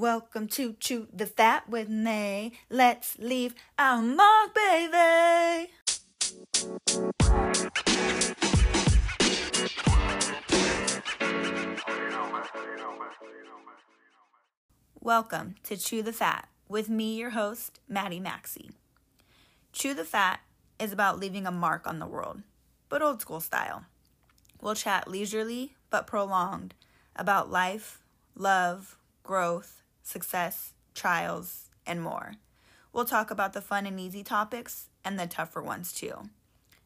Welcome to Chew the Fat with Nay. Let's leave our mark, baby. Welcome to Chew the Fat with me, your host, Maddie Maxey. Chew the Fat is about leaving a mark on the world, but old school style. We'll chat leisurely but prolonged about life, love, growth, success, trials, and more. We'll talk about the fun and easy topics and the tougher ones too.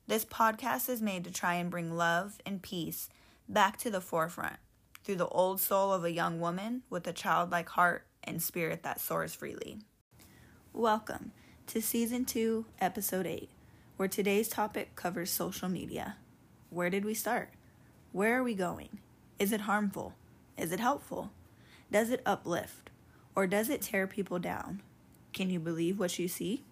This podcast is made to try and bring love and peace back to the forefront through the old soul of a young woman with a childlike heart and spirit that soars freely. Welcome to Season 2, Episode 8, where today's topic covers social media. Where did we start? Where are we going? Is it harmful? Is it helpful? Does it uplift? Or does it tear people down? Can you believe what you see?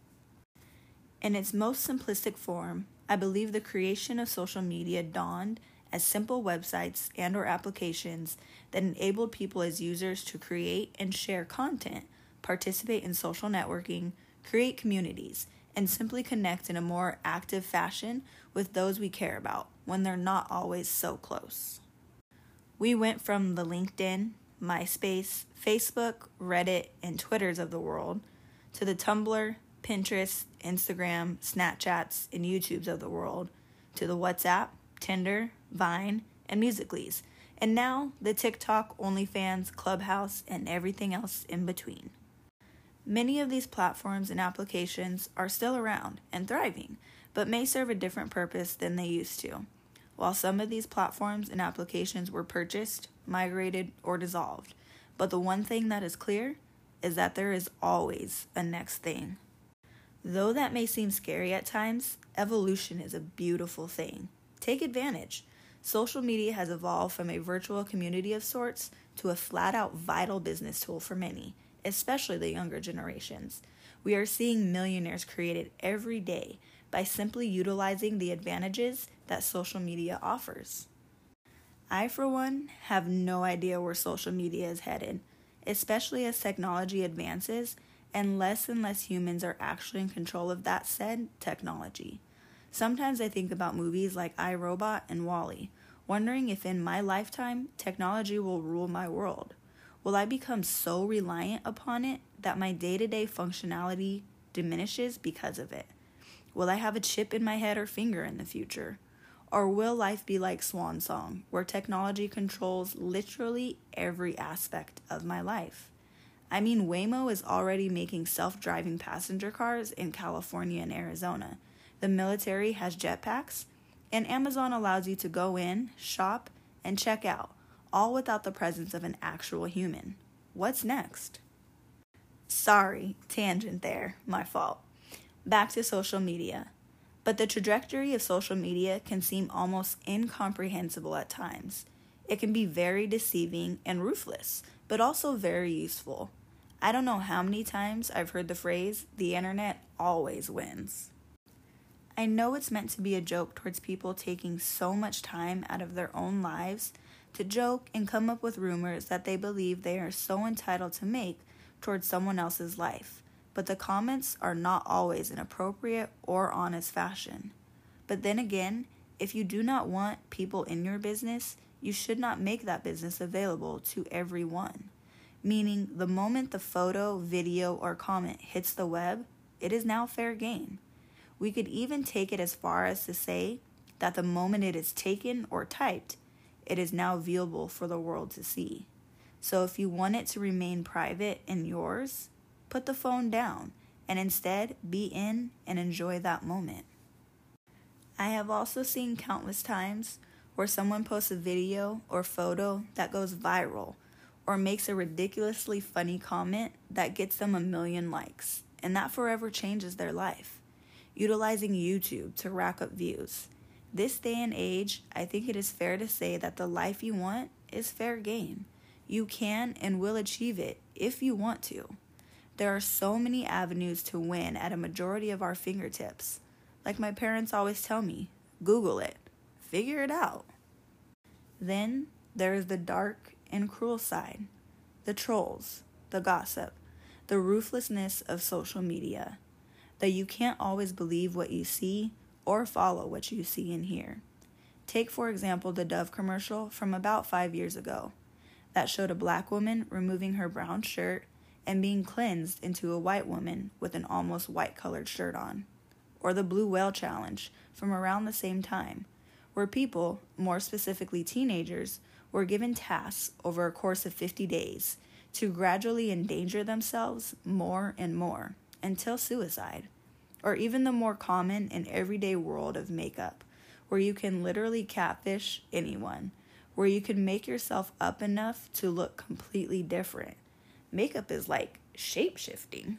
In its most simplistic form, I believe the creation of social media dawned as simple websites and or applications that enabled people as users to create and share content, participate in social networking, create communities, and simply connect in a more active fashion with those we care about when they're not always so close. We went from the LinkedIn, MySpace, Facebook, Reddit, and Twitters of the world to the Tumblr, Pinterest, Instagram, Snapchats, and YouTubes of the world to the WhatsApp, Tinder, Vine, and Musicallys, and now the TikTok, OnlyFans, Clubhouse, and everything else in between. Many of these platforms and applications are still around and thriving, but may serve a different purpose than they used to. While some of these platforms and applications were purchased, migrated, or dissolved, but the one thing that is clear is that there is always a next thing. Though that may seem scary at times, evolution is a beautiful thing. Take advantage. Social media has evolved from a virtual community of sorts to a flat out vital business tool for many, especially the younger generations. We are seeing millionaires created every day by simply utilizing the advantages that social media offers. I, for one, have no idea where social media is headed, especially as technology advances and less and less humans are actually in control of that said technology. Sometimes I think about movies like I Robot and WALL-E, wondering if in my lifetime technology will rule my world. Will I become so reliant upon it that my day to day functionality diminishes because of it? Will I have a chip in my head or finger in the future? Or will life be like Swan Song, where technology controls literally every aspect of my life? I mean, Waymo is already making self driving passenger cars in California and Arizona. The military has jetpacks, and Amazon allows you to go in, shop, and check out, all without the presence of an actual human. What's next? Sorry, tangent there, my fault back to social media. But the trajectory of social media can seem almost incomprehensible at times. It can be very deceiving and ruthless, but also very useful. I don't know how many times I've heard the phrase, the internet always wins. I know it's meant to be a joke towards people taking so much time out of their own lives to joke and come up with rumors that they believe they are so entitled to make towards someone else's life but the comments are not always in appropriate or honest fashion. But then again, if you do not want people in your business, you should not make that business available to everyone. Meaning, the moment the photo, video, or comment hits the web, it is now fair game. We could even take it as far as to say that the moment it is taken or typed, it is now viewable for the world to see. So if you want it to remain private and yours, put the phone down and instead be in and enjoy that moment. I have also seen countless times where someone posts a video or photo that goes viral or makes a ridiculously funny comment that gets them a million likes, and that forever changes their life. Utilizing YouTube to rack up views. This day and age, I think it is fair to say that the life you want is fair game. You can and will achieve it if you want to. There are so many avenues to win at a majority of our fingertips. Like my parents always tell me Google it, figure it out. Then there is the dark and cruel side the trolls, the gossip, the ruthlessness of social media, that you can't always believe what you see or follow what you see and hear. Take, for example, the Dove commercial from about five years ago that showed a black woman removing her brown shirt and being cleansed into a white woman with an almost white colored shirt on. Or the Blue Whale Challenge from around the same time, where people, more specifically teenagers, were given tasks over a course of 50 days to gradually endanger themselves more and more until suicide. Or even the more common and everyday world of makeup, where you can literally catfish anyone, where you can make yourself up enough to look completely different. Makeup is like shape shifting.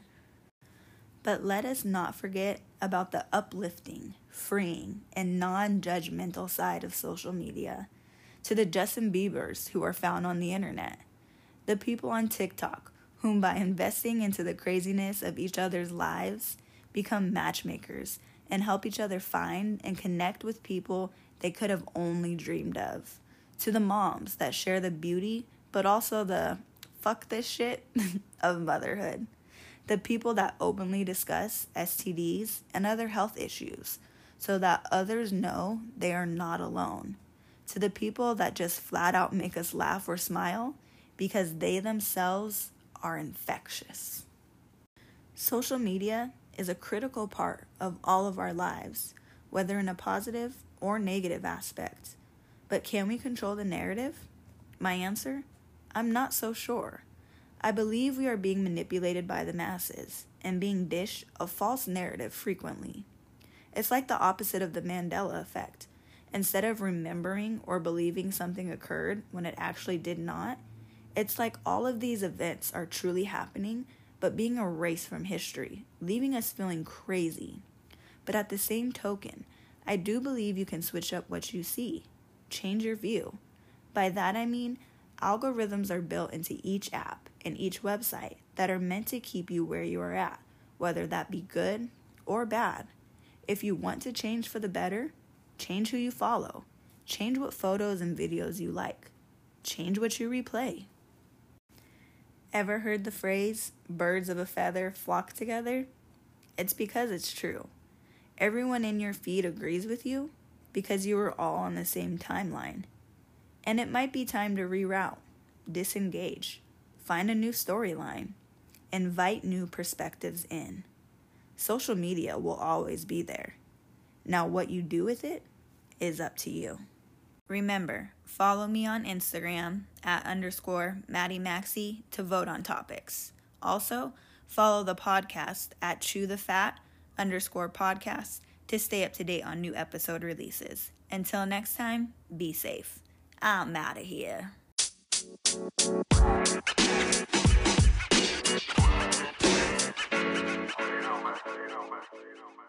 But let us not forget about the uplifting, freeing, and non judgmental side of social media. To the Justin Biebers who are found on the internet, the people on TikTok whom, by investing into the craziness of each other's lives, become matchmakers and help each other find and connect with people they could have only dreamed of. To the moms that share the beauty, but also the fuck this shit of motherhood the people that openly discuss STDs and other health issues so that others know they are not alone. To the people that just flat out make us laugh or smile because they themselves are infectious. Social media is a critical part of all of our lives, whether in a positive or negative aspect. But can we control the narrative? My answer? I'm not so sure. I believe we are being manipulated by the masses and being dished a false narrative frequently. It's like the opposite of the Mandela effect. Instead of remembering or believing something occurred when it actually did not, it's like all of these events are truly happening but being erased from history, leaving us feeling crazy. But at the same token, I do believe you can switch up what you see, change your view. By that I mean, algorithms are built into each app and each website that are meant to keep you where you are at, whether that be good or bad. If you want to change for the better, change who you follow, change what photos and videos you like, change what you replay. Ever heard the phrase, birds of a feather flock together? It's because it's true. Everyone in your feed agrees with you because you are all on the same timeline. And it might be time to reroute, disengage, Find a new storyline. Invite new perspectives in. Social media will always be there. Now, what you do with it is up to you. Remember, follow me on Instagram at underscore Maddie Maxey to vote on topics. Also, follow the podcast at Chew the Fat underscore podcast to stay up to date on new episode releases. Until next time, be safe. I'm out of here. You know, man. You know, man.